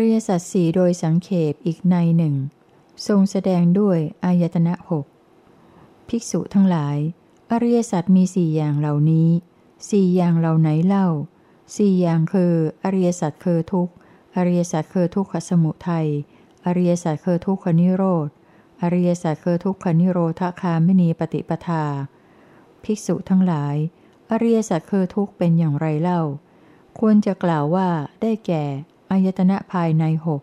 ริยสัจสี่โดยสังเขปอีกในหนึ่ง ทรงแสดงด้วยอายตนะหกภิกษุทั้งหลาย อริยสัจมีสี่อย่างเหล่านี้สี่อย่างเหล่าไหนเล่าสี่อย่างคือ อริยสัจคือทุกข์อริยสัจคือทุกขสมุทัยอริยสัจคือทุกขนิโรธอริยสัจคือทุกขนิโรธคาไม่นีปฏิปทา ภิกษุทั้งหลาย อริยสัจคือทุกข์เป็นอย่างไรเล่า ควรจะกล่าวว่าได้แก่ อายตนะภายในหก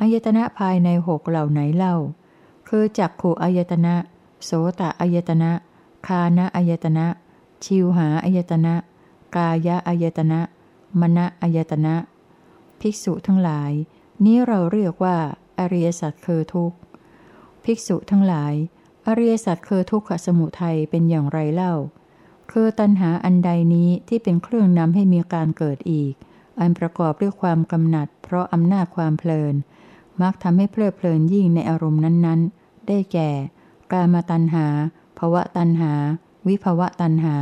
อายตนะภายในหกเหล่าไหนเล่า คือจักขู่อายตนะ โสตอายตนะ คานะอายตนะ ชิวหาอายตนะ กายะอายตนะ มณะอายตนะ ภิกษุทั้งหลาย นี้เราเรียกว่า อริยสัจคือทุกข์ ภิกษุทั้งหลาย อริยสัจคือทุกขสมุทัยเป็นอย่างไรเล่า คือตัณหาอันใดนี้ที่เป็นเครื่องนำให้มีการเกิดอีก อันประกอบด้วยความกำหนัด เพราะอำนาจความเพลิน มักทำให้เพลิดเพลินยิ่งในอารมณ์นั้นๆ ได้แก่ กามาตัณหาภวะตัณหา วิภวะตัณหา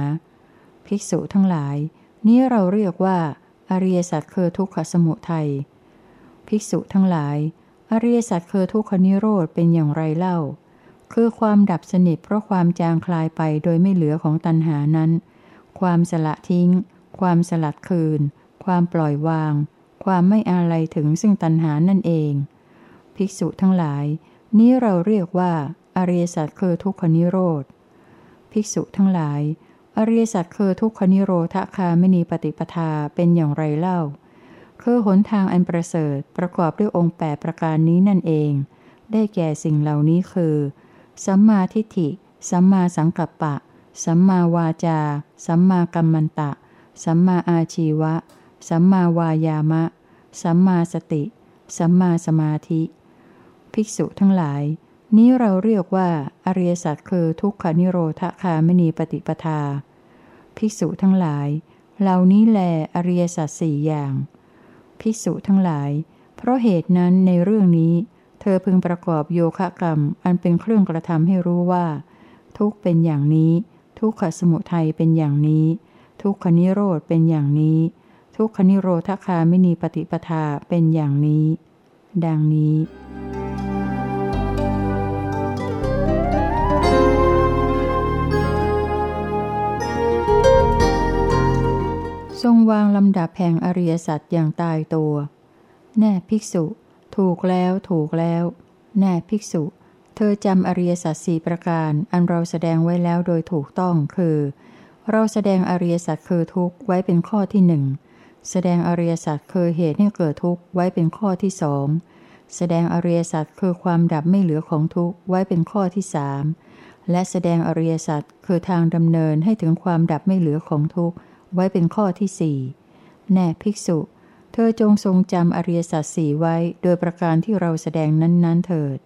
ภิกษุทั้งหลาย นี้เราเรียกว่า อริยสัจคือทุกขสมุทัย ภิกษุทั้งหลาย อริยสัจคือทุกขนิโรธเป็นอย่างไรเล่า คือความดับสนิทเพราะความจางคลายไปโดยไม่เหลือของตัณหานั้น ความสละทิ้ง ความสลัดคืน ความปล่อยวาง ความไม่อาลัยถึงซึ่งตัณหานั่นเอง ภิกษุทั้งหลาย นี้เราเรียกว่า อริยสัจคือทุกขนิโรธ ภิกษุทั้งหลาย อริยสัจคือทุกขนิโรธคาไม่มีปฏิปทาเป็นอย่างไรเล่า คือหนทางอันประเสริฐประกอบด้วยองค์แปประการนี้นั่นเอง ได้แก่สิ่งเหล่านี้คือ สัมมาทิฏฐิ สัมมาสังกัปปะ สัมมาวาจา สัมมากัมมันตะสัมมาอาชีวะ สัมมาวายามะ สัมมาสติ สัมมาสมาธิ ภิกษุทั้งหลาย นี้เราเรียกว่า อริยสัจคือทุกขานิโรธคามณีปฏิปทา ภิกษุทั้งหลาย เหล่านี้แลอริยสัจสี่อย่าง ภิกษุทั้งหลาย เพราะเหตุนั้นในเรื่องนี้ เธอพึงประกอบโยคะกรรม อันเป็นเครื่องกระทำให้รู้ว่า ทุกเป็นอย่างนี้ ทุกขสมุทัยเป็นอย่างนี้ ทุกขนิโรธเป็นอย่างนี้ ทุกขนิโรธคาไม่มีปฏิปทาเป็นอย่างนี้ ดังนี้ทรงวางลำดับแห่งอริยสัจอย่างตายตัว แน่ภิกษุ ถูกแล้วถูกแล้ว แน่ภิกษุ เธอจำอริยสัจสี่ประการอันเราแสดงไว้แล้วโดยถูกต้องคือ เราแสดงอริยสัจคือทุกข์ไว้เป็นข้อที่หนึ่ง แสดงอริยสัจคือเหตุให้เกิดทุกข์ไว้เป็นข้อที่สองแสดงอริยสัจคือความดับไม่เหลือของทุกข์ไว้เป็นข้อที่สามและแสดงอริยสัจคือทางดำเนินให้ถึงความดับไม่เหลือของทุกข์ไว้เป็นข้อที่สี่แน่ภิกษุ เธอจงทรงจำอริยสัจสี่ไว้โดยประการที่เราแสดงนั้นๆเถิด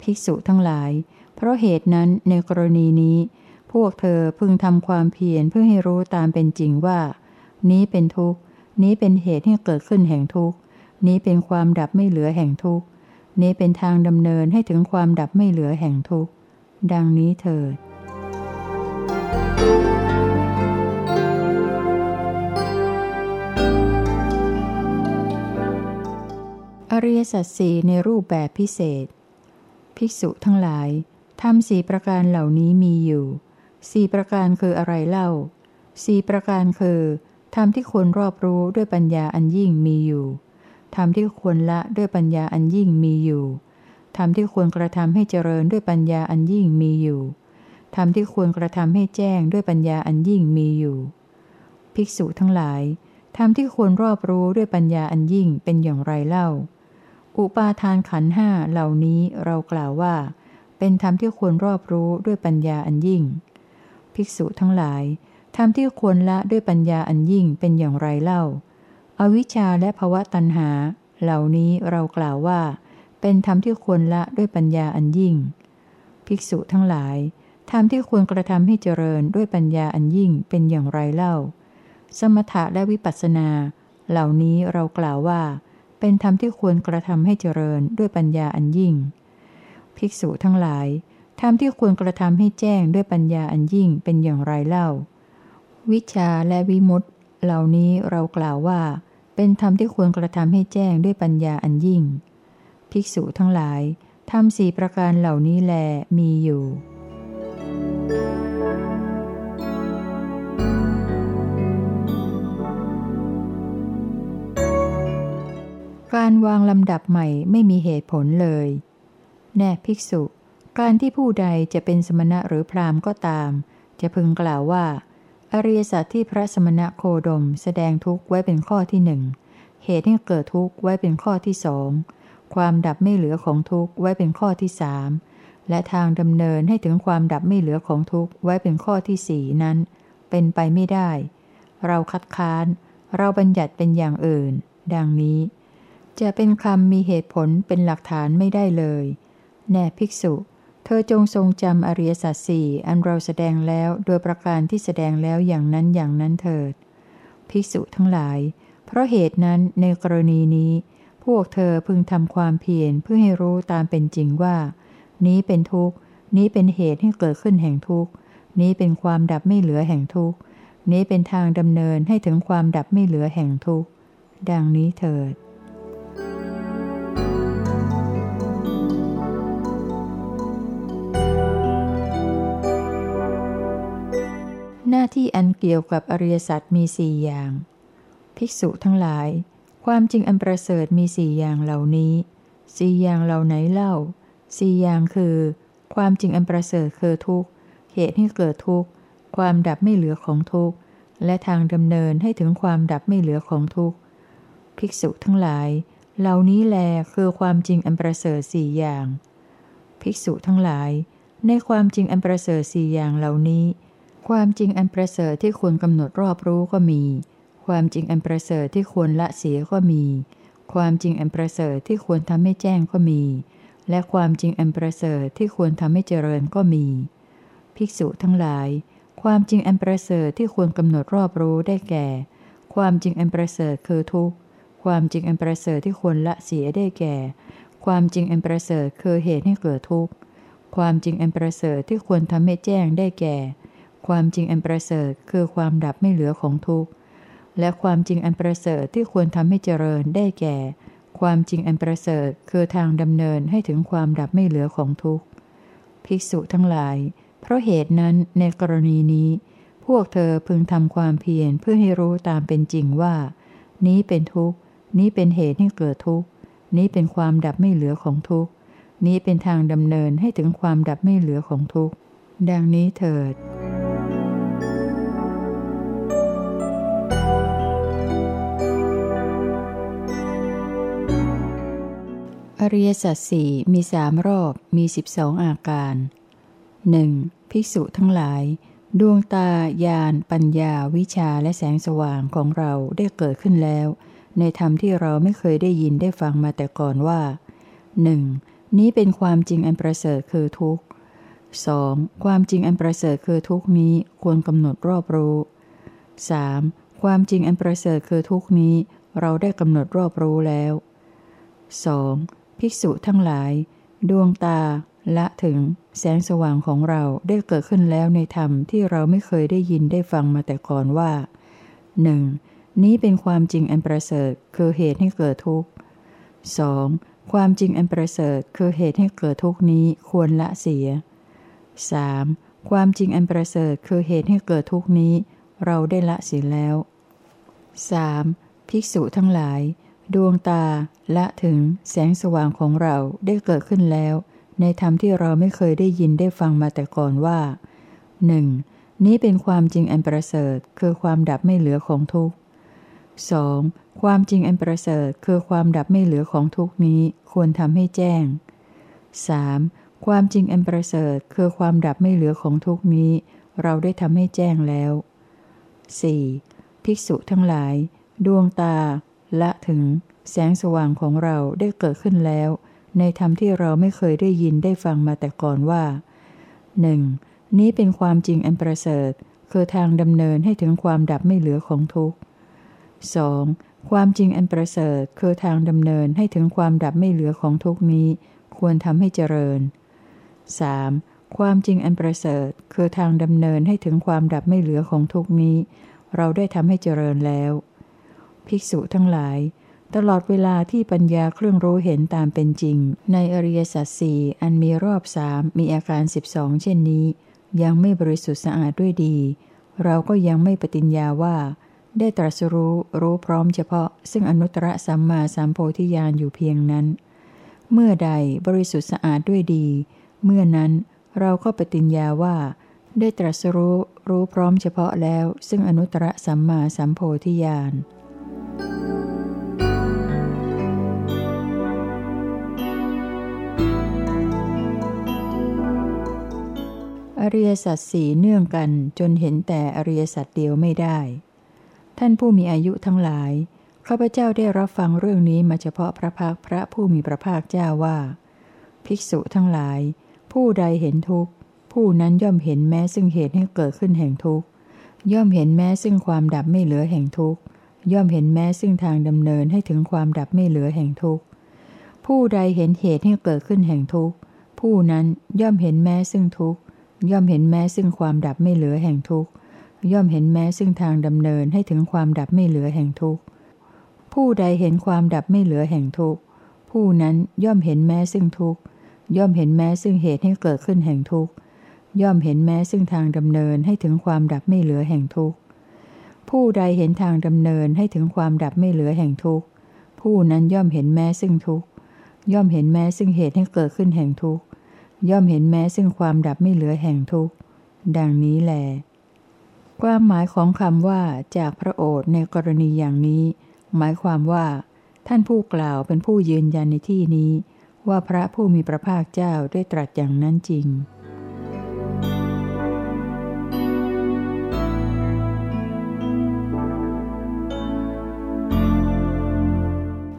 ภิกษุทั้งหลาย เพราะเหตุนั้นในกรณีนี้ พวกเธอพึงทำความเพียรเพื่อให้รู้ตามเป็นจริงว่า นี้เป็นทุกข์ นี้เป็นเหตุให้เกิดขึ้นแห่งทุกข์ นี้เป็นความดับไม่เหลือแห่งทุกข์ นี้เป็นทางดำเนินให้ถึงความดับไม่เหลือแห่งทุกข์ ดังนี้เถิดอริยสัจสี่ในรูปแบบพิเศษ ภิกษุทั้งหลายทำสี่ประการเหล่านี้มีอยู่สี่ประการคืออะไรเล่าสี่ประการคือ ธรรมที่ควรรอบรู้ด้วยปัญญาอันยิ่งมีอยู่ธรรมที่ควรละด้วยปัญญาอันยิ่งมีอยู่ธรรมที่ควรกระทำให้เจริญด้วยปัญญาอันยิ่งมีอยู่ธรรมที่ควรกระทำให้แจ้งด้วยปัญญาอันยิ่งมีอยู่ ภิกษุทั้งหลายธรรมที่ควรรอบรู้ด้วยปัญญาอันยิ่งเป็นอย่างไรเล่า อุปาทานขันห้าเหล่านี้เรากล่าวว่า เป็นธรรมที่ควรรอบรู้ด้วยปัญญาอันยิ่ง ภิกษุทั้งหลาย ธรรมที่ควรละด้วยปัญญาอันยิ่งเป็นอย่างไรเล่า อวิชชาและภวะตัณหา เหล่านี้เรากล่าวว่า เป็นธรรมที่ควรละด้วยปัญญาอันยิ่ง ภิกษุทั้งหลาย ธรรมที่ควรกระทำให้เจริญด้วยปัญญาอันยิ่งเป็นอย่างไรเล่า สมถะและวิปัสสนา เหล่านี้เรากล่าวว่า เป็นธรรมที่ควรกระทำให้เจริญด้วยปัญญาอันยิ่ง ภิกษุทั้งหลายธรรมที่ควรกระทำให้แจ้งด้วยปัญญาอันยิ่งเป็นอย่างไรเล่า วิชาและวิมุตติเหล่านี้เรากล่าวว่า เป็นธรรมที่ควรกระทำให้แจ้งด้วยปัญญาอันยิ่ง ภิกษุทั้งหลายธรรมสี่ประการเหล่านี้แลมีอยู่การวางลำดับใหม่ไม่มีเหตุผลเลย แน่ภิกษุ การที่ผู้ใดจะเป็นสมณะหรือพราหมณ์ก็ตาม จะพึงกล่าวว่า อริยสัจที่พระสมณะโคดมแสดงทุกข์ไว้เป็นข้อที่หนึ่ง เหตุให้เกิดทุกข์ไว้เป็นข้อที่สอง ความดับไม่เหลือของทุกข์ไว้เป็นข้อที่สาม และทางดำเนินให้ถึงความดับไม่เหลือของทุกข์ไว้เป็นข้อที่สี่นั้น เป็นไปไม่ได้ เราคัดค้าน เราบัญญัติเป็นอย่างอื่น ดังนี้ จะเป็นคำมีเหตุผลเป็นหลักฐานไม่ได้เลย แน่ภิกษุ เธอจงทรงจำอริยสัจสี่อันเราแสดงแล้วโดยประการที่แสดงแล้วอย่างนั้นอย่างนั้นเถิด ภิกษุทั้งหลาย เพราะเหตุนั้นในกรณีนี้ พวกเธอพึงทำความเพียรเพื่อให้รู้ตามเป็นจริงว่า นี้เป็นทุกข์ นี้เป็นเหตุให้เกิดขึ้นแห่งทุกข์ นี้เป็นความดับไม่เหลือแห่งทุกข์ นี้เป็นทางดำเนินให้ถึงความดับไม่เหลือแห่งทุกข์ ดังนี้เถิด น้าที่อันเกี่ยวกับอริยสัจมีสี่อย่าง ภิกษุทั้งหลาย ความจริงอันประเสริฐมีสี่อย่างเหล่านี้สี่อย่างเหล่าไหนเล่าสี่อย่างคือ ความจริงอันประเสริฐคือทุกข์ เหตุให้เกิดทุกข์ ความดับไม่เหลือของทุกข์ และทางดำเนินให้ถึงความดับไม่เหลือของทุกข์ ภิกษุทั้งหลาย เหล่านี้แลคือความจริงอันประเสริฐสี่อย่าง ภิกษุทั้งหลาย ในความจริงอันประเสริฐสี่อย่างเหล่านี้ ความจริงอันประเสริฐที่ควรกำหนดรอบรู้ก็มี ความจริงอันประเสริฐที่ควรละเสียก็มี ความจริงอันประเสริฐที่ควรทำให้แจ้งก็มี และความจริงอันประเสริฐที่ควรทำให้เจริญก็มี ภิกษุทั้งหลาย ความจริงอันประเสริฐที่ควรกำหนดรอบรู้ได้แก่ ความจริงอันประเสริฐคือทุกข์ ความจริงอันประเสริฐที่ควรละเสียได้แก่ ความจริงอันประเสริฐคือเหตุให้เกิดทุกข์ ความจริงอันประเสริฐที่ควรทำให้แจ้งได้แก่ ความจริงอันประเสริฐคือความดับไม่เหลือของทุกข์ และความจริงอันประเสริฐที่ควรทำให้เจริญได้แก่ ความจริงอันประเสริฐคือทางดำเนินให้ถึงความดับไม่เหลือของทุกข์ ภิกษุทั้งหลาย เพราะเหตุนั้นในกรณีนี้ พวกเธอพึงทำความเพียรเพื่อให้รู้ตามเป็นจริงว่า นี้เป็นทุกข์ นี้เป็นเหตุให้เกิดทุกข์ นี้เป็นความดับไม่เหลือของทุกข์ นี้เป็นทางดำเนินให้ถึงความดับไม่เหลือของทุกข์ ดังนี้เถิด อริยสัจสี่มีสามรอบมีสิบสองอาการหนึ่งภิกษุทั้งหลาย ดวงตาญาณปัญญาวิชาและแสงสว่างของเราได้เกิดขึ้นแล้ว ในธรรมที่เราไม่เคยได้ยินได้ฟังมาแต่ก่อนว่าหนึ่งนี้เป็นความจริงอันประเสริฐคือทุกข์สองความจริงอันประเสริฐคือทุกนี้ควรกำหนดรอบรู้สามความจริงอันประเสริฐคือทุกนี้ เราได้กำหนดรอบรู้แล้วสอง ภิกษุทั้งหลาย ดวงตา ละถึง แสงสว่างของเราได้เกิดขึ้นแล้วในธรรมที่เราไม่เคยได้ยินได้ฟังมาแต่ก่อนว่าหนึ่งนี้เป็นความจริงอันประเสริฐคือเหตุให้เกิดทุกข์สองความจริงอันประเสริฐคือเหตุให้เกิดทุกข์นี้ควรละเสีย 3. ความจริงอันประเสริฐคือเหตุให้เกิดทุกข์นี้ เราได้ละเสียแล้ว 3. ภิกษุทั้งหลาย ดวงตาละถึงแสงสว่างของเราได้เกิดขึ้นแล้ว ในธรรมที่เราไม่เคยได้ยินได้ฟังมาแต่ก่อนว่าหนึ่งนี้เป็นความจริงอันประเสริฐคือความดับไม่เหลือของทุกข์ 2. ความจริงอันประเสริฐคือความดับไม่เหลือของทุกนี้ควรทำให้แจ้ง 3. ความจริงอันประเสริฐคือความดับไม่เหลือของทุกนี้ เราได้ทำให้แจ้งแล้ว 4. ภิกษุทั้งหลาย ดวงตา ละถึง แสงสว่างของเราได้เกิดขึ้นแล้ว ในธรรมที่เราไม่เคยได้ยินได้ฟังมาแต่ก่อนว่าหนึ่งนี้เป็นความจริงอันประเสริฐ คือทางดำเนินให้ถึงความดับไม่เหลือของทุกข์ 2. ความจริงอันประเสริฐคือทางดำเนินให้ถึงความดับไม่เหลือของทุกนี้ ควรทำให้เจริญ 3. ความจริงอันประเสริฐคือทางดำเนินให้ถึงความดับไม่เหลือของทุกนี้ เราได้ทำให้เจริญแล้ว ภิกษุทั้งหลาย ตลอดเวลาที่ปัญญาเครื่องรู้เห็นตามเป็นจริง ในอริยสัจสี่อันมีรอบสามมีอาการสิบสองเช่นนี้ ยังไม่บริสุทธิ์สะอาดด้วยดี เราก็ยังไม่ปฏิญญาว่า ได้ตรัสรู้รู้พร้อมเฉพาะ ซึ่งอนุตตรสัมมาสัมโพธิญาณอยู่เพียงนั้น เมื่อใดบริสุทธิ์สะอาดด้วยดี เมื่อนั้นเราก็ปฏิญญาว่าได้ตรัสรู้รู้พร้อมเฉพาะแล้ว ซึ่งอนุตตรสัมมาสัมโพธิญาณ อริยสัจสี่เนื่องกันจนเห็นแต่อริยสัจเดียวไม่ได้ ท่านผู้มีอายุทั้งหลายข้าพเจ้าได้รับฟังเรื่องนี้มาเฉพาะพระภาคพระผู้มีพระภาคเจ้าว่า ภิกษุทั้งหลาย ผู้ใดเห็นทุกข์ ผู้นั้นย่อมเห็นแม้ซึ่งเหตุให้เกิดขึ้นแห่งทุกข์ย่อมเห็นแม้ซึ่งความดับไม่เหลือแห่งทุกข์ย่อมเห็นแม้ซึ่งทางดำเนินให้ถึงความดับไม่เหลือแห่งทุกข์ผู้ใดเห็นเหตุให้เกิดขึ้นแห่งทุกข์ผู้นั้นย่อมเห็นแม้ซึ่งทุกข์ ย่อมเห็นแม้ซึ่งความดับไม่เหลือแห่งทุกข์ ย่อมเห็นแม้ซึ่งทางดำเนินให้ถึงความดับไม่เหลือแห่งทุกข์ ผู้ใดเห็นความดับไม่เหลือแห่งทุกข์ ผู้นั้นย่อมเห็นแม้ซึ่งทุกข์ ย่อมเห็นแม้ซึ่งเหตุให้เกิดขึ้นแห่งทุกข์ ย่อมเห็นแม้ซึ่งทางดำเนินให้ถึงความดับไม่เหลือแห่งทุกข์ ผู้ใดเห็นทางดำเนินให้ถึงความดับไม่เหลือแห่งทุกข์ ผู้นั้นย่อมเห็นแม้ซึ่งทุกข์ ย่อมเห็นแม้ซึ่งเหตุให้เกิดขึ้นแห่งทุกข์ ย่อมเห็นแม้ซึ่งความดับไม่เหลือแห่งทุกข์ ดังนี้แหลความหมายของคำว่าจากพระโอษฐ์ในกรณีอย่างนี้ หมายความว่า ท่านผู้กล่าวเป็นผู้ยืนยันในที่นี้ ว่าพระผู้มีพระภาคเจ้าได้ตรัสอย่างนั้นจริง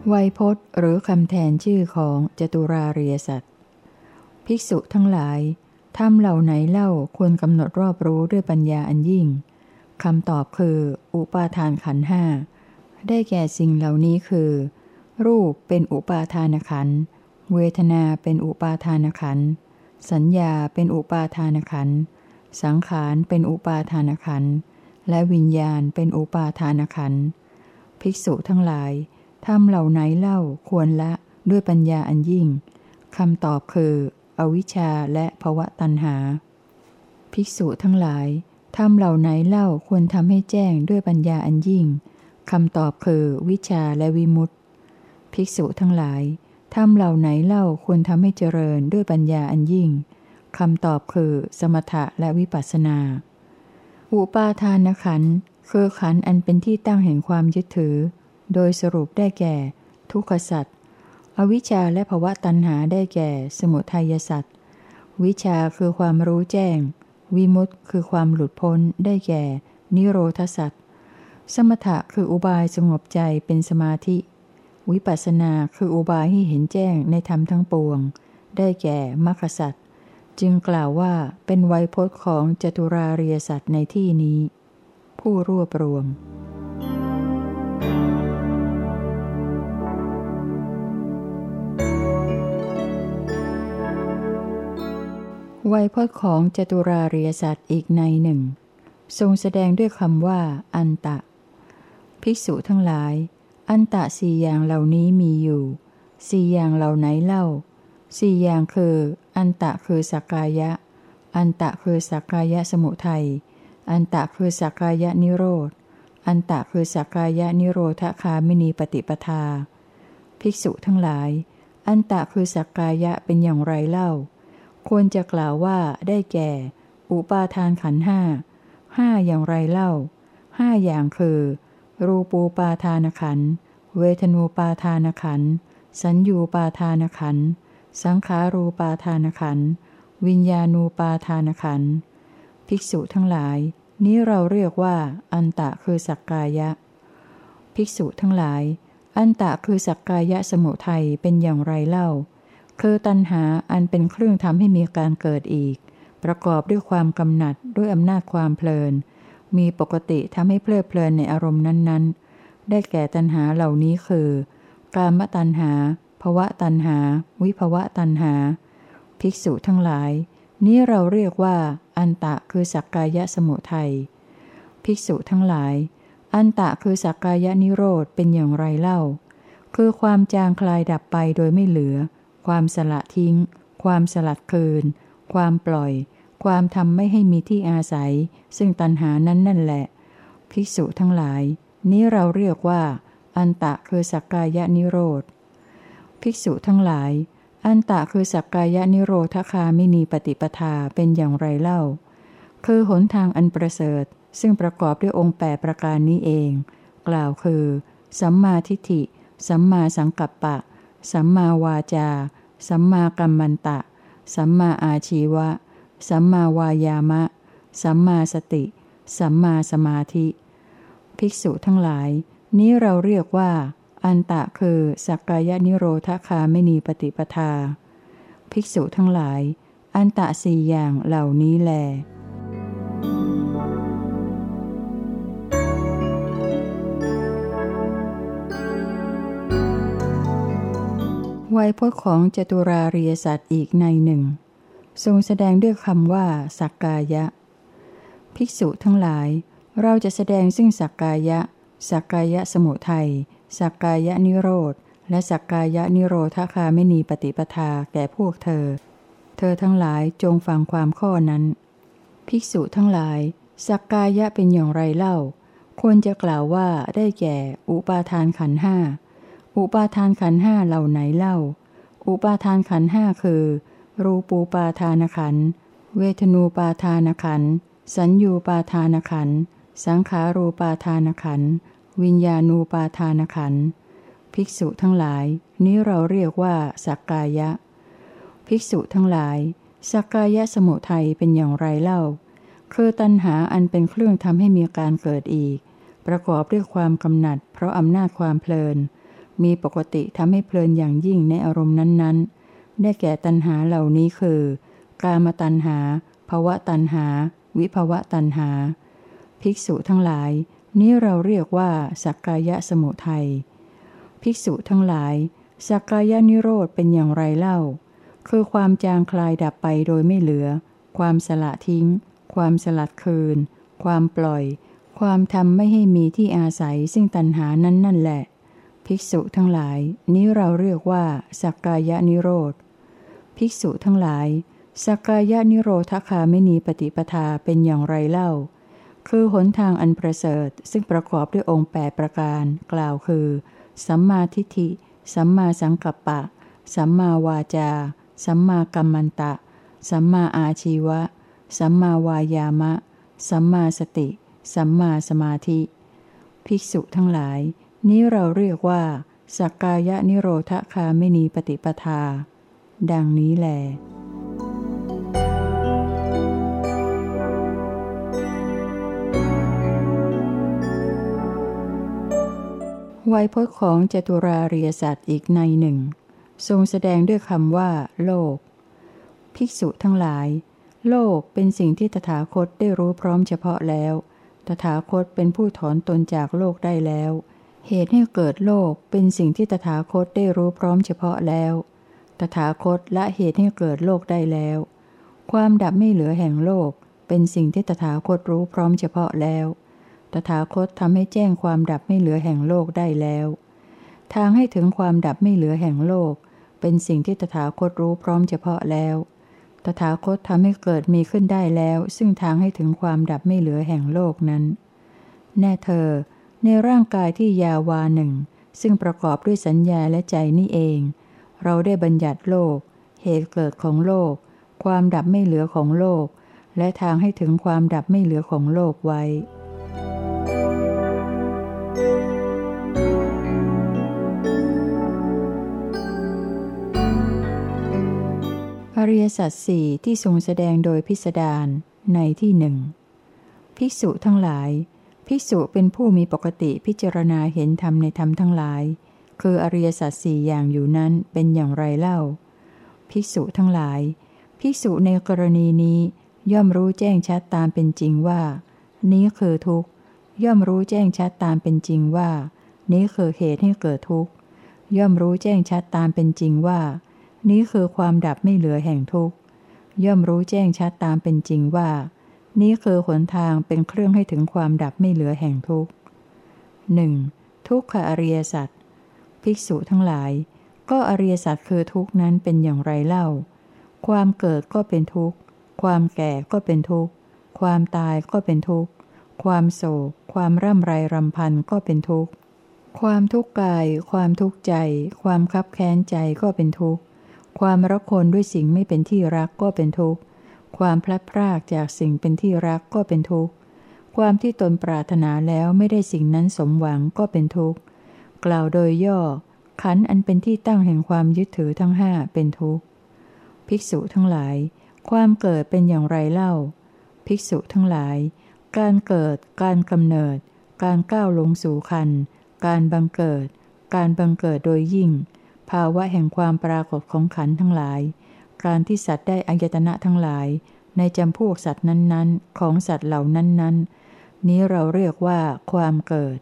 ไวยพจน์หรือคำแทนชื่อของจตุราเรียสัต ภิกษุทั้งหลายทำเหล่าไหนเล่าควรกำหนดรอบรู้ด้วยปัญญาอันยิ่งคำตอบคือ อุปาทานขันห้าได้แก่สิ่งเหล่านี้คือ รูปเป็นอุปาทานขันเวทนาเป็นอุปาทานขันสัญญาเป็นอุปาทานขันสังขารเป็นอุปาทานขันและวิญญาณเป็นอุปาทานขันภิกษุทั้งหลายทำเหล่าไหนเล่าควรละด้วยปัญญาอันยิ่งคำตอบคือ อวิชชาและภวะตัณหา ภิกษุทั้งหลายทำเหล่าไหนเล่าควรทำให้แจ้งด้วยปัญญาอันยิ่งคำตอบคือวิชาและวิมุตติ ภิกษุทั้งหลายทำเหล่าไหนเล่าควรทำให้เจริญด้วยปัญญาอันยิ่งคำตอบคือสมถะและวิปัสสนา อุปาทานขันคือขันอันเป็นที่ตั้งแห่งความยึดถือ โดยสรุปได้แก่ ทุกขสัตว์ อวิชชาและภวะตัณหาได้แก่ สมุทัยสัตว์วิชาคือความรู้แจ้ง วิมุตต์คือความหลุดพ้นได้แก่ นิโรธสัตว์สมถะคืออุบายสงบใจเป็นสมาธิ วิปัสสนาคืออุบายให้เห็นแจ้งในธรรมทั้งปวง ได้แก่มรรคสัตว์จึงกล่าวว่าเป็นไวยพจน์ของจตุราเรียสัตว์ในที่นี้ ผู้รวบรวม ไวยพจน์ของจตุราเรียสัตว์อีกในหนึ่ง ทรงแสดงด้วยคำว่า อันตะ ภิกษุทั้งหลาย อันตะสี่อย่างเหล่านี้มีอยู่สี่อย่างเหล่าไหนเล่าสี่อย่างคือ อันตะคือสักกายะ อันตะคือสักกายะสมุทัยอันตะคือสักกายะนิโรธ อันตะคือสักกายะนิโรธคามินีปฏิปทา ภิกษุทั้งหลาย อันตะคือสักกายะเป็นอย่างไรเล่า ควรจะกล่าวว่าได้แก่ อุปาทานขันห้าห้าอย่างไรเล่าห้าอย่างคือ รูปูปาทานขัน เวทนูปาทานขัน สัญญูปาทานขัน สังขารูปาทานขัน วิญญาณูปาทานขัน ภิกษุทั้งหลาย นี้เราเรียกว่า อันตะคือสักกายะ ภิกษุทั้งหลาย อันตะคือสักกายะสมุทัยเป็นอย่างไรเล่า คือตัณหาอันเป็นเครื่องทำให้มีการเกิดอีก ประกอบด้วยความกำหนัดด้วยอำนาจความเพลิน มีปกติทำให้เพลิดเพลินในอารมณ์นั้นๆ ได้แก่ตัณหาเหล่านี้คือ กามตัณหาภวะตัณหา วิภวะตัณหา ภิกษุทั้งหลาย นี้เราเรียกว่า อันตะคือสักกายะสมุทัยภิกษุทั้งหลาย อันตะคือสักกายนิโรธเป็นอย่างไรเล่า คือความจางคลายดับไปโดยไม่เหลือ ความสละทิ้ง ความสลัดคืน ความปล่อย ความทำไม่ให้มีที่อาศัย ซึ่งตัณหานั้นนั่นแหละ ภิกษุทั้งหลาย นี้เราเรียกว่า อันตะคือสักกายนิโรธ ภิกษุทั้งหลาย อันตะคือสักกายนิโรธคาไมินีปฏิปทาเป็นอย่างไรเล่า คือหนทางอันประเสริฐ ซึ่งประกอบด้วยองค์แปประการนี้เอง กล่าวคือ สัมมาทิฏฐิ สัมมาสังกัปปะ สัมมาวาจา สัมมากัมมันตะ สัมมาอาชีวะ สัมมาวายามะ สัมมาสติ สัมมาสมาธิ ภิกษุทั้งหลาย นี้เราเรียกว่า อันตะคือสักกายนิโรธคาไม่มีปฏิปทา ภิกษุทั้งหลาย อันตะสี่อย่างเหล่านี้แล ไวยพจน์ของจตุรารียสัตว์อีกในหนึ่ง ทรงแสดงด้วยคำว่า สักกายะ ภิกษุทั้งหลาย เราจะแสดงซึ่งสักกายะ สักกายะสมุทัยสักกายะนิโรธ และสักกายะนิโรธคาไม่มีปฏิปทาแก่พวกเธอ เธอทั้งหลายจงฟังความข้อนั้น ภิกษุทั้งหลาย สักกายะเป็นอย่างไรเล่า ควรจะกล่าวว่าได้แก่ อุปาทานขันห้า อุปาทานขันห้าเหล่าไหนเล่า อุปาทานขันห้าคือ รูปูปาทานขัน เวทนูปาทานขัน สัญญูปาทานขัน สังขารูปาทานขัน วิญญาณูปาทานขัน ภิกษุทั้งหลาย นี้เราเรียกว่าสักกายะ ภิกษุทั้งหลาย สักกายะสมุทัยเป็นอย่างไรเล่า คือตัณหาอันเป็นเครื่องทำให้มีการเกิดอีก ประกอบด้วยความกำหนัด เพราะอำนาจความเพลิน มีปกติทำให้เพลินอย่างยิ่งในอารมณ์นั้น ๆ ได้แก่ตัณหาเหล่านี้คือ กามตัณหาภวะตัณหา วิภวะตัณหา ภิกษุทั้งหลาย นี้เราเรียกว่า สักกายะสมุทัยภิกษุทั้งหลาย สักกายะนิโรธเป็นอย่างไรเล่า คือความจางคลายดับไปโดยไม่เหลือ ความสละทิ้ง ความสลัดคืน ความปล่อย ความทำไม่ให้มีที่อาศัยซึ่งตัณหานั้นนั่นแหละ ภิกษุทั้งหลาย นี้เราเรียกว่า สักกายะนิโรธ ภิกษุทั้งหลาย สักกายะนิโรธคาไม่มีปฏิปทาเป็นอย่างไรเล่า คือหนทางอันประเสริฐซึ่งประกอบด้วยองค์แปประการ กล่าวคือ สัมมาทิฏฐิ สัมมาสังกัปปะ สัมมาวาจา สัมมากัมมันตะ สัมมาอาชีวะ สัมมาวายามะ สัมมาสติ สัมมาสมาธิ ภิกษุทั้งหลาย นี้เราเรียกว่า สักกายะนิโรธคาไม่นีปฏิปทา ดังนี้แหลไวยพจน์ของจตุราเรียสัตว์อีกในหนึ่ง ทรงแสดงด้วยคำว่า โลก ภิกษุทั้งหลาย โลกเป็นสิ่งที่ตถาคตได้รู้พร้อมเฉพาะแล้ว ตถาคตเป็นผู้ถอนตนจากโลกได้แล้ว เหตุให้เกิดโลกเป็นสิ่งที่ตถาคตได้รู้พร้อมเฉพาะแล้ว ตถาคตละเหตุให้เกิดโลกได้แล้ว ความดับไม่เหลือแห่งโลก เป็นสิ่งที่ตถาคตรู้พร้อมเฉพาะแล้ว ตถาคตทำให้แจ้งความดับไม่เหลือแห่งโลกได้แล้ว ทางให้ถึงความดับไม่เหลือแห่งโลก เป็นสิ่งที่ตถาคตรู้พร้อมเฉพาะแล้ว ตถาคตทำให้เกิดมีขึ้นได้แล้ว ซึ่งทางให้ถึงความดับไม่เหลือแห่งโลกนั้น แน่เธอ ในร่างกายที่ยาวาหนึ่ง ซึ่งประกอบด้วยสัญญาและใจนี่เอง เราได้บัญญัติโลก เหตุเกิดของโลก ความดับไม่เหลือของโลก และทางให้ถึงความดับไม่เหลือของโลกไว้อริยสัจสี่ที่ทรงแสดงโดยพิสดารในที่หนึ่ง ภิกษุทั้งหลาย ภิกษุเป็นผู้มีปกติพิจารณาเห็นธรรมในธรรมทั้งหลาย คืออริยสัจสี่อย่างอยู่นั้นเป็นอย่างไรเล่า ภิกษุทั้งหลาย ภิกษุในกรณีนี้ ย่อมรู้แจ้งชัดตามเป็นจริงว่า นี้คือทุกข์ ย่อมรู้แจ้งชัดตามเป็นจริงว่า นี้คือเหตุให้เกิดทุกข์ ย่อมรู้แจ้งชัดตามเป็นจริงว่า นี้คือความดับไม่เหลือแห่งทุกข์ ย่อมรู้แจ้งชัดตามเป็นจริงว่า นี้คือหนทางเป็นเครื่องให้ถึงความดับไม่เหลือแห่งทุกข์หนึ่งทุกขอริยสัจภิกษุทั้งหลาย ก็อริยสัจคือทุกนั้นเป็นอย่างไรเล่า ความเกิดก็เป็นทุกข์ ความแก่ก็เป็นทุกข์ ความตายก็เป็นทุกข์ ความโศก ความร่ำไรรำพันก็เป็นทุกข์ ความทุกข์กาย ความทุกข์ใจ ความคับแค้นใจก็เป็นทุกข์ ความรักคนด้วยสิ่งไม่เป็นที่รักก็เป็นทุกข์ ความพลัดพรากจากสิ่งเป็นที่รักก็เป็นทุกข์ ความที่ตนปรารถนาแล้วไม่ได้สิ่งนั้นสมหวังก็เป็นทุกข์ กล่าวโดยย่อ ขันอันเป็นที่ตั้งแห่งความยึดถือทั้งห้าเป็นทุกข์ ภิกษุทั้งหลาย ความเกิดเป็นอย่างไรเล่า ภิกษุทั้งหลาย การเกิด การกำเนิด การก้าวลงสู่คัน การบังเกิด การบังเกิดโดยยิ่ง ภาวะแห่งความปรากฏของขันทั้งหลาย การที่สัตว์ได้อายตนะทั้งหลาย ในจำพวกสัตว์นั้นๆ ของสัตว์เหล่านั้นๆ นี้เราเรียกว่าความเกิด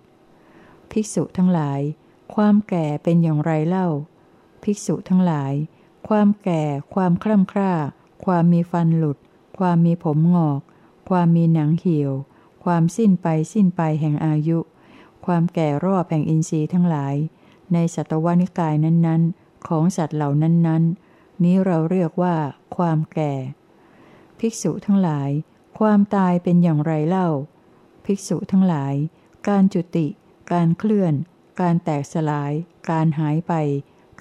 ภิกษุทั้งหลาย ความแก่เป็นอย่างไรเล่า ภิกษุทั้งหลาย ความแก่ ความคล่ำคร่า ความมีฟันหลุด ความมีผมงอก ความมีหนังเหี่ยว ความสิ้นไปสิ้นไปแห่งอายุ ความแก่รอบแห่งอินทรีย์ทั้งหลาย ในสัตวนิกายนั้นๆ ของสัตว์เหล่านั้นๆ นี้เราเรียกว่า ความแก่ ภิกษุทั้งหลาย ความตายเป็นอย่างไรเล่า ภิกษุทั้งหลาย การจุติ การเคลื่อน การแตกสลาย การหายไป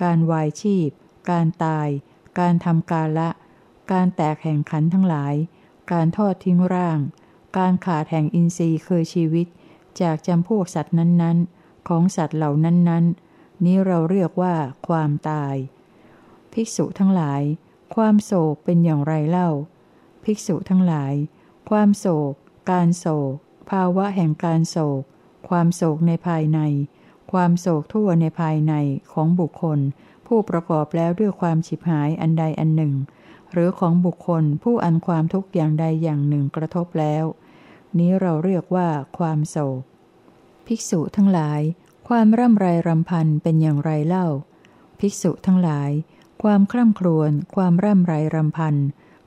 การวายชีพ การตาย การทำกาละ การแตกแห่งขันทั้งหลาย การทอดทิ้งร่าง การขาดแห่งอินทรีย์คือชีวิต จากจำพวกสัตว์นั้นๆ ของสัตว์เหล่านั้นๆนี้เราเรียกว่าความตาย ภิกษุทั้งหลาย ความโศกเป็นอย่างไรเล่า ภิกษุทั้งหลาย ความโศก การโศก ภาวะแห่งการโศก ความโศกในภายใน ความโศกทั่วในภายในของบุคคล ผู้ประกอบแล้วด้วยความฉิบหายอันใดอันหนึ่ง หรือของบุคคลผู้อันความทุกข์อย่างใดอย่างหนึ่งกระทบแล้ว นี้เราเรียกว่าความโศก ภิกษุทั้งหลาย ความร่ำไรรำพันเป็นอย่างไรเล่า ภิกษุทั้งหลาย ความคร่ำครวญ ความร่ำไรรำพัน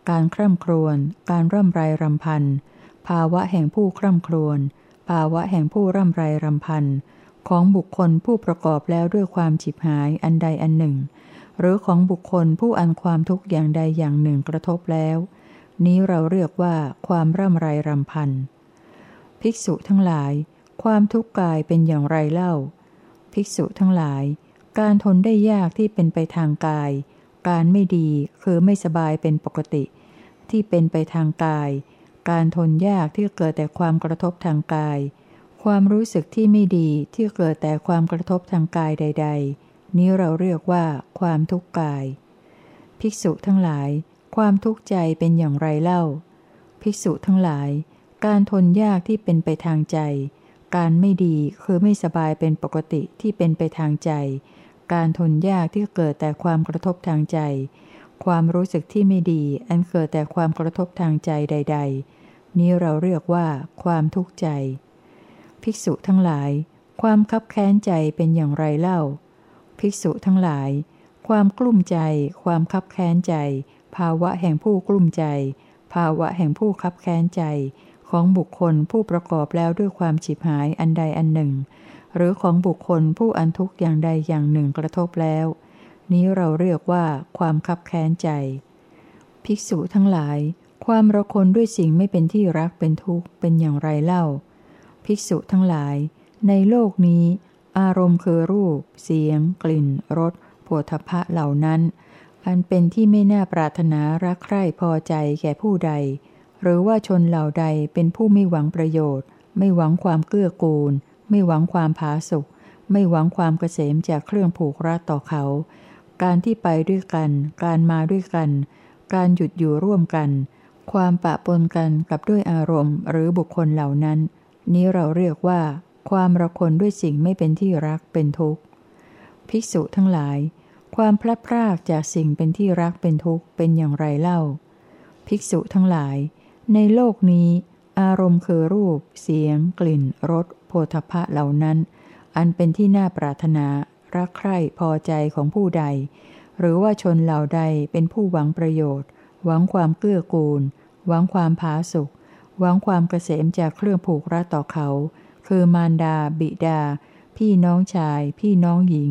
การคร่ำครวญ การร่ำไรรำพัน ภาวะแห่งผู้คร่ำครวญ ภาวะแห่งผู้ร่ำไรรำพัน ของบุคคลผู้ประกอบแล้วด้วยความฉิบหายอันใดอันหนึ่ง หรือของบุคคลผู้อันความทุกข์อย่างใดอย่างหนึ่งกระทบแล้ว นี้เราเรียกว่าความร่ำไรรำพัน ภิกษุทั้งหลาย ความทุกข์กายเป็นอย่างไรเล่า ภิกษุทั้งหลาย การทนได้ยากที่เป็นไปทางกาย การไม่ดีคือไม่สบายเป็นปกติ ที่เป็นไปทางกาย การทนยากที่เกิดแต่ความกระทบทางกาย ความรู้สึกที่ไม่ดีที่เกิดแต่ความกระทบทางกายใด ๆ นี้เราเรียกว่าความทุกข์กาย ภิกษุทั้งหลาย ความทุกข์ใจเป็นอย่างไรเล่า ภิกษุทั้งหลาย การทนยากที่เป็นไปทางใจ การไม่ดีคือไม่สบายเป็นปกติที่เป็นไปทางใจ การทนยากที่เกิดแต่ความกระทบทางใจ ความรู้สึกที่ไม่ดี อันเกิดแต่ความกระทบทางใจใด ๆ นี้เราเรียกว่า ความทุกข์ใจ ภิกษุทั้งหลาย ความคับแค้นใจเป็นอย่างไรเล่า ภิกษุทั้งหลาย ความกลุ้มใจ ความคับแค้นใจ ภาวะแห่งผู้กลุ้มใจ ภาวะแห่งผู้คับแค้นใจ ของบุคคลผู้ประกอบแล้วด้วยความฉิบหายอันใดอันหนึ่ง หรือของบุคคลผู้อันทุกข์อย่างใดอย่างหนึ่งกระทบแล้ว นี้เราเรียกว่าความคับแค้นใจ ภิกษุทั้งหลาย ความระคนด้วยสิ่งไม่เป็นที่รักเป็นทุกข์เป็นอย่างไรเล่า ภิกษุทั้งหลาย ในโลกนี้ อารมณ์คือรูป เสียง กลิ่นรสโผฏฐะเหล่านั้น อันเป็นที่ไม่น่าปรารถนารักใคร่พอใจแก่ผู้ใด หรือว่าชนเหล่าใดเป็นผู้ไม่หวังประโยชน์ ไม่หวังความเกื้อกูล ไม่หวังความผาสุกไม่หวังความเกษมจากเครื่องผูกรัดต่อเขา การที่ไปด้วยกัน การมาด้วยกัน การหยุดอยู่ร่วมกัน ความปะปนกันกับด้วยอารมณ์ หรือบุคคลเหล่านั้น นี้เราเรียกว่า ความระคนด้วยสิ่งไม่เป็นที่รักเป็นทุกข์ ภิกษุทั้งหลาย ความพลัดพรากจากสิ่งเป็นที่รักเป็นทุกข์เป็นอย่างไรเล่า ภิกษุทั้งหลาย ในโลกนี้ อารมณ์คือรูป เสียง กลิ่น รส โผฏฐะเหล่านั้น อันเป็นที่น่าปรารถนา รักใคร่พอใจของผู้ใด หรือว่าชนเหล่าใดเป็นผู้หวังประโยชน์ หวังความเกื้อกูล หวังความผาสุกหวังความเกษมจากเครื่องผูกรัดต่อเขา คือมารดา บิดา พี่น้องชาย พี่น้องหญิง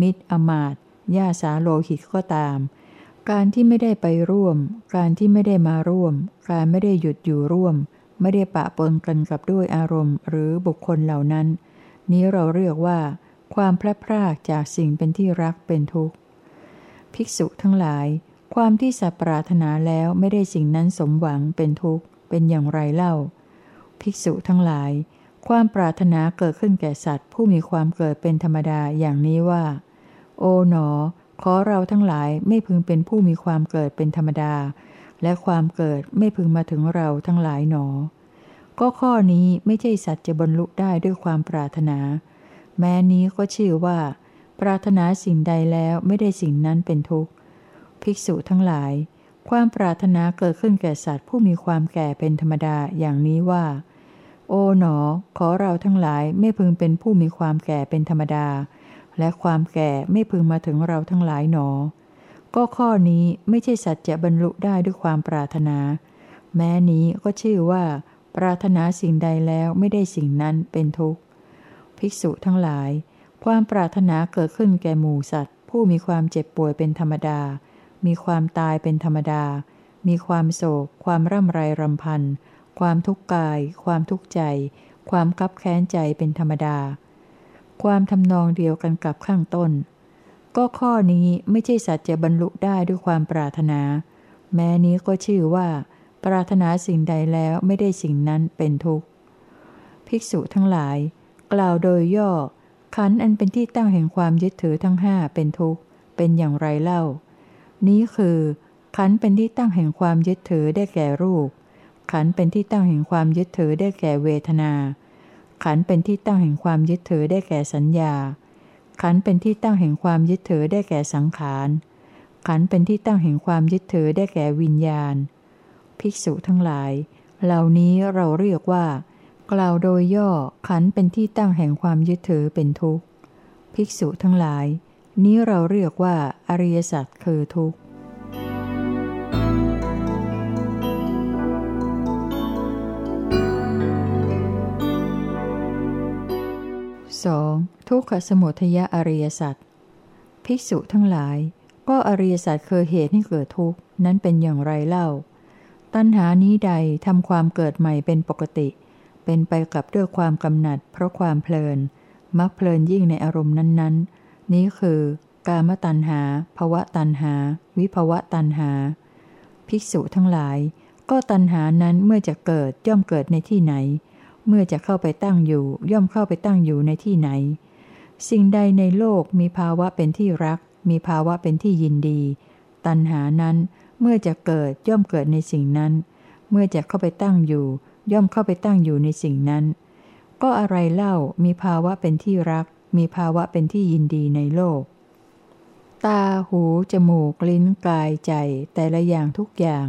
มิตรอมาตย่าสาโลหิตก็ตาม การที่ไม่ได้ไปร่วม การที่ไม่ได้มาร่วม การไม่ได้หยุดอยู่ร่วม ไม่ได้ปะปนกันกับด้วยอารมณ์ หรือบุคคลเหล่านั้น นี้เราเรียกว่า ความพลาดพลาดจากสิ่งเป็นที่รักเป็นทุกข์ ภิกษุทั้งหลาย ความที่สัปรารถนาแล้วไม่ได้สิ่งนั้นสมหวังเป็นทุกข์ เป็นอย่างไรเล่า ภิกษุทั้งหลาย ความปรารถนาเกิดขึ้นแก่สัตว์ ผู้มีความเกิดเป็นธรรมดาอย่างนี้ว่า โอ๋หนอ ขอเราทั้งหลายไม่พึงเป็นผู้มีความเกิดเป็นธรรมดา และความเกิดไม่พึงมาถึงเราทั้งหลายหนอ ก็ข้อนี้ไม่ใช่สัตว์จะบรรลุได้ด้วยความปรารถนา แม้นี้ก็ชื่อว่า ปรารถนาสิ่งใดแล้วไม่ได้สิ่งนั้นเป็นทุกข์ ภิกษุทั้งหลาย ความปรารถนาเกิดขึ้นแก่สัตว์ผู้มีความแก่เป็นธรรมดาอย่างนี้ว่า โอ๋หนอ ขอเราทั้งหลายไม่พึงเป็นผู้มีความแก่เป็นธรรมดา และความแก่ไม่พึงมาถึงเราทั้งหลายหนอ ก็ข้อนี้ไม่ใช่สัตว์จะบรรลุได้ด้วยความปรารถนา แม้นี้ก็ชื่อว่า ปรารถนาสิ่งใดแล้วไม่ได้สิ่งนั้นเป็นทุกข์ ภิกษุทั้งหลาย ความปรารถนาเกิดขึ้นแก่หมู่สัตว์ ผู้มีความเจ็บป่วยเป็นธรรมดา มีความตายเป็นธรรมดา มีความโศก ความร่ำไรรำพัน ความทุกข์กาย ความทุกข์ใจ ความคับแค้นใจเป็นธรรมดา ความทำนองเดียวกันกับข้างต้น ก็ข้อนี้ไม่ใช่สัตว์จะบรรลุได้ด้วยความปรารถนา แม้นี้ก็ชื่อว่า ปรารถนาสิ่งใดแล้วไม่ได้สิ่งนั้นเป็นทุกข์ ภิกษุทั้งหลาย กล่าวโดยย่อ ขันอันเป็นที่ตั้งแห่งความยึดถือทั้งห้าเป็นทุกข์ เป็นอย่างไรเล่า นี้คือ ขันเป็นที่ตั้งแห่งความยึดถือได้แก่รูป ขันเป็นที่ตั้งแห่งความยึดถือได้แก่เวทนา ขันเป็นที่ตั้งแห่งความยึดถือได้แก่สัญญา ขันเป็นที่ตั้งแห่งความยึดถือได้แก่สังขาร ขันเป็นที่ตั้งแห่งความยึดถือได้แก่วิญญาณ ภิกษุทั้งหลาย เหล่านี้เราเรียกว่า กล่าวโดยย่อขันเป็นที่ตั้งแห่งความยึดถือเป็นทุกข์ ภิกษุทั้งหลาย นี้เราเรียกว่าอริยสัจคือทุกข์ 2. ทุกขสมุทยอริยสัจภิกษุทั้งหลาย ก็อริยสัจคือเหตุให้เกิดทุกข์นั้นเป็นอย่างไรเล่า ตัณหานี้ใดทำความเกิดใหม่เป็นปกติ เป็นไปกับด้วยความกำหนัด เพราะความเพลิน มักเพลินยิ่งในอารมณ์นั้น ๆ นี้คือกามตัณหาภวะตัณหา วิภวะตัณหา ภิกษุทั้งหลาย ก็ตัณหานั้นเมื่อจะเกิดย่อมเกิดในที่ไหน เมื่อจะเข้าไปตั้งอยู่ ย่อมเข้าไปตั้งอยู่ในที่ไหน สิ่งใดในโลกมีภาวะเป็นที่รัก มีภาวะเป็นที่ยินดี ตัณหานั้นเมื่อจะเกิดย่อมเกิดในสิ่งนั้น เมื่อจะเข้าไปตั้งอยู่ ย่อมเข้าไปตั้งอยู่ในสิ่งนั้น ก็อะไรเล่ามีภาวะเป็นที่รัก มีภาวะเป็นที่ยินดีในโลก ตาหู จมูก ลิ้นกายใจ แต่ละอย่างทุกอย่าง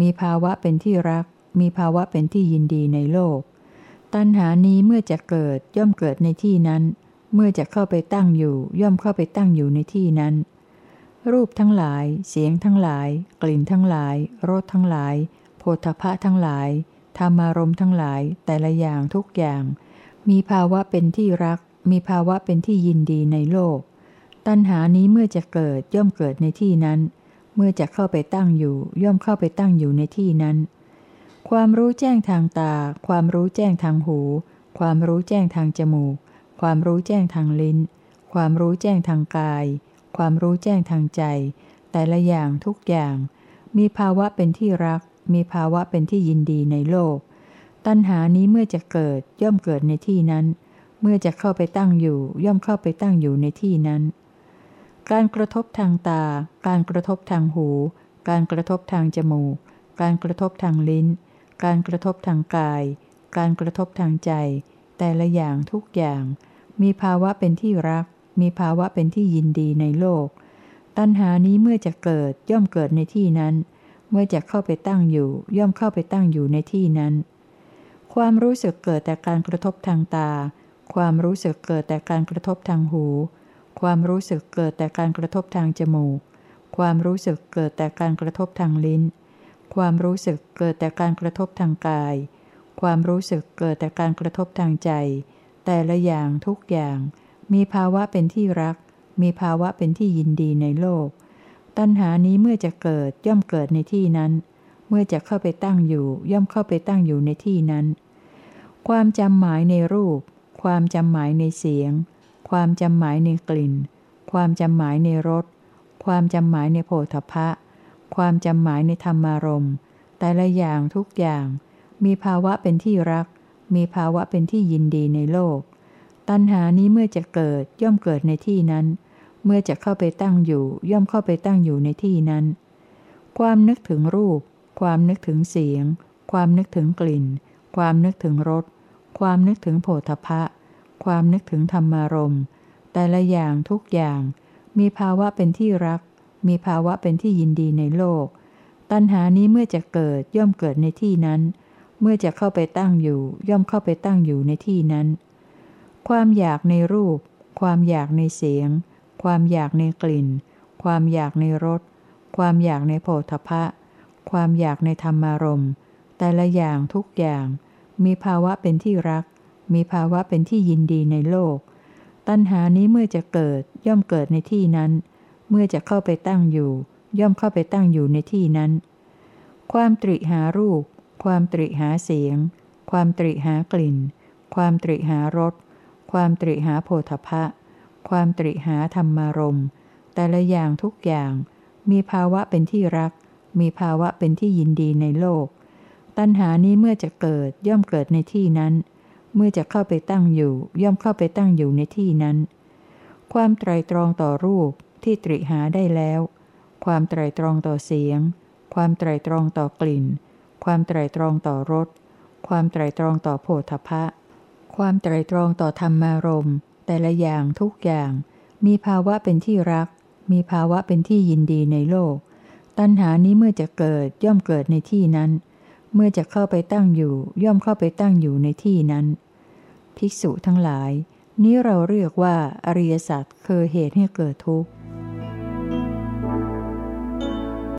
มีภาวะเป็นที่รัก มีภาวะเป็นที่ยินดีในโลก ตัณหานี้เมื่อจะเกิดย่อมเกิดในที่นั้น เมื่อจะเข้าไปตั้งอยู่ ย่อมเข้าไปตั้งอยู่ในที่นั้น รูปทั้งหลาย เสียงทั้งหลาย กลิ่นทั้งหลายรสทั้งหลายโพธพะทั้งหลายธรรมารมทั้งหลายแต่ละอย่างทุกอย่าง มีภาวะเป็นที่รัก มีภาวะเป็นที่ยินดีในโลก ตัณหานี้เมื่อจะเกิดย่อมเกิดในที่นั้น เมื่อจะเข้าไปตั้งอยู่ ย่อมเข้าไปตั้งอยู่ในที่นั้น ความรู้แจ้งทางตา ความรู้แจ้งทางหู ความรู้แจ้งทางจมูก ความรู้แจ้งทางลิ้น ความรู้แจ้งทางกาย ความรู้แจ้งทางใจ แต่ละอย่างทุกอย่าง มีภาวะเป็นที่รัก มีภาวะเป็นที่ยินดีในโลก ตัณหานี้เมื่อจะเกิดย่อมเกิดในที่นั้น เมื่อจะเข้าไปตั้งอยู่ ย่อมเข้าไปตั้งอยู่ในที่นั้น การกระทบทางตา การกระทบทางหู การกระทบทางจมูก การกระทบทางลิ้น การกระทบทางกาย การกระทบทางใจ แต่ละอย่างทุกอย่าง มีภาวะเป็นที่รัก มีภาวะเป็นที่ยินดีในโลก ตัณหานี้เมื่อจะเกิดย่อมเกิดในที่นั้น เมื่อจะเข้าไปตั้งอยู่ ย่อมเข้าไปตั้งอยู่ในที่นั้น ความรู้สึกเกิดแต่การกระทบทางตา ความรู้สึกเกิดแต่การกระทบทางหู ความรู้สึกเกิดแต่การกระทบทางจมูก ความรู้สึกเกิดแต่การกระทบทางลิ้น ความรู้สึกเกิดแต่การกระทบทางกาย ความรู้สึกเกิดแต่การกระทบทางใจ แต่ละอย่างทุกอย่าง มีภาวะเป็นที่รัก มีภาวะเป็นที่ยินดีในโลก ตัณหานี้เมื่อจะเกิดย่อมเกิดในที่นั้น เมื่อจะเข้าไปตั้งอยู่ ย่อมเข้าไปตั้งอยู่ในที่นั้น ความจำหมายในรูป ความจำหมายในเสียง ความจำหมายในกลิ่น ความจำหมายในรส ความจำหมายในโผฏฐะความจำหมายในธรรมารมณ์ แต่ละอย่างทุกอย่าง มีภาวะเป็นที่รัก มีภาวะเป็นที่ยินดีในโลก ตัณหานี้เมื่อจะเกิดย่อมเกิดในที่นั้น เมื่อจะเข้าไปตั้งอยู่ ย่อมเข้าไปตั้งอยู่ในที่นั้น ความนึกถึงรูป ความนึกถึงเสียง ความนึกถึงกลิ่น ความนึกถึงรส ความนึกถึงโผฏฐะความนึกถึงธรรมารมณ์ แต่ละอย่างทุกอย่าง มีภาวะเป็นที่รัก มีภาวะเป็นที่ยินดีในโลก ตัณหานี้เมื่อจะเกิดย่อมเกิดในที่นั้น เมื่อจะเข้าไปตั้งอยู่ ย่อมเข้าไปตั้งอยู่ในที่นั้น ความอยากในรูป ความอยากในเสียง ความอยากในกลิ่น ความอยากในรส ความอยากในโผฏฐะความอยากในธรรมารมณ์ แต่ละอย่างทุกอย่าง มีภาวะเป็นที่รัก มีภาวะเป็นที่ยินดีในโลก ตัณหานี้เมื่อจะเกิดย่อมเกิดในที่นั้น เมื่อจะเข้าไปตั้งอยู่ ย่อมเข้าไปตั้งอยู่ในที่นั้น ความตริหารูป ความตริหาเสียง ความตริหากลิ่น ความตริหารส ความตริหาโพธพะ ความตริหาธรรมารมแต่ละอย่างทุกอย่าง มีภาวะเป็นที่รัก มีภาวะเป็นที่ยินดีในโลก ตัณหานี้เมื่อจะเกิดย่อมเกิดในที่นั้น เมื่อจะเข้าไปตั้งอยู่ ย่อมเข้าไปตั้งอยู่ในที่นั้น ความไตรตรองต่อรูปที่ตริหาได้แล้ว ความไตรตรองต่อเสียง ความไตรตรองต่อกลิ่น ความไตรตรองต่อรส ความไตรตรองต่อโผฏฐะความไตรตรองต่อธรรมารมแต่ละอย่างทุกอย่าง มีภาวะเป็นที่รัก มีภาวะเป็นที่ยินดีในโลก ตัณหานี้เมื่อจะเกิดย่อมเกิดในที่นั้น เมื่อจะเข้าไปตั้งอยู่ ย่อมเข้าไปตั้งอยู่ในที่นั้น ภิกษุทั้งหลาย นี้เราเรียกว่าอริยสัจคือเหตุให้เกิดทุกข์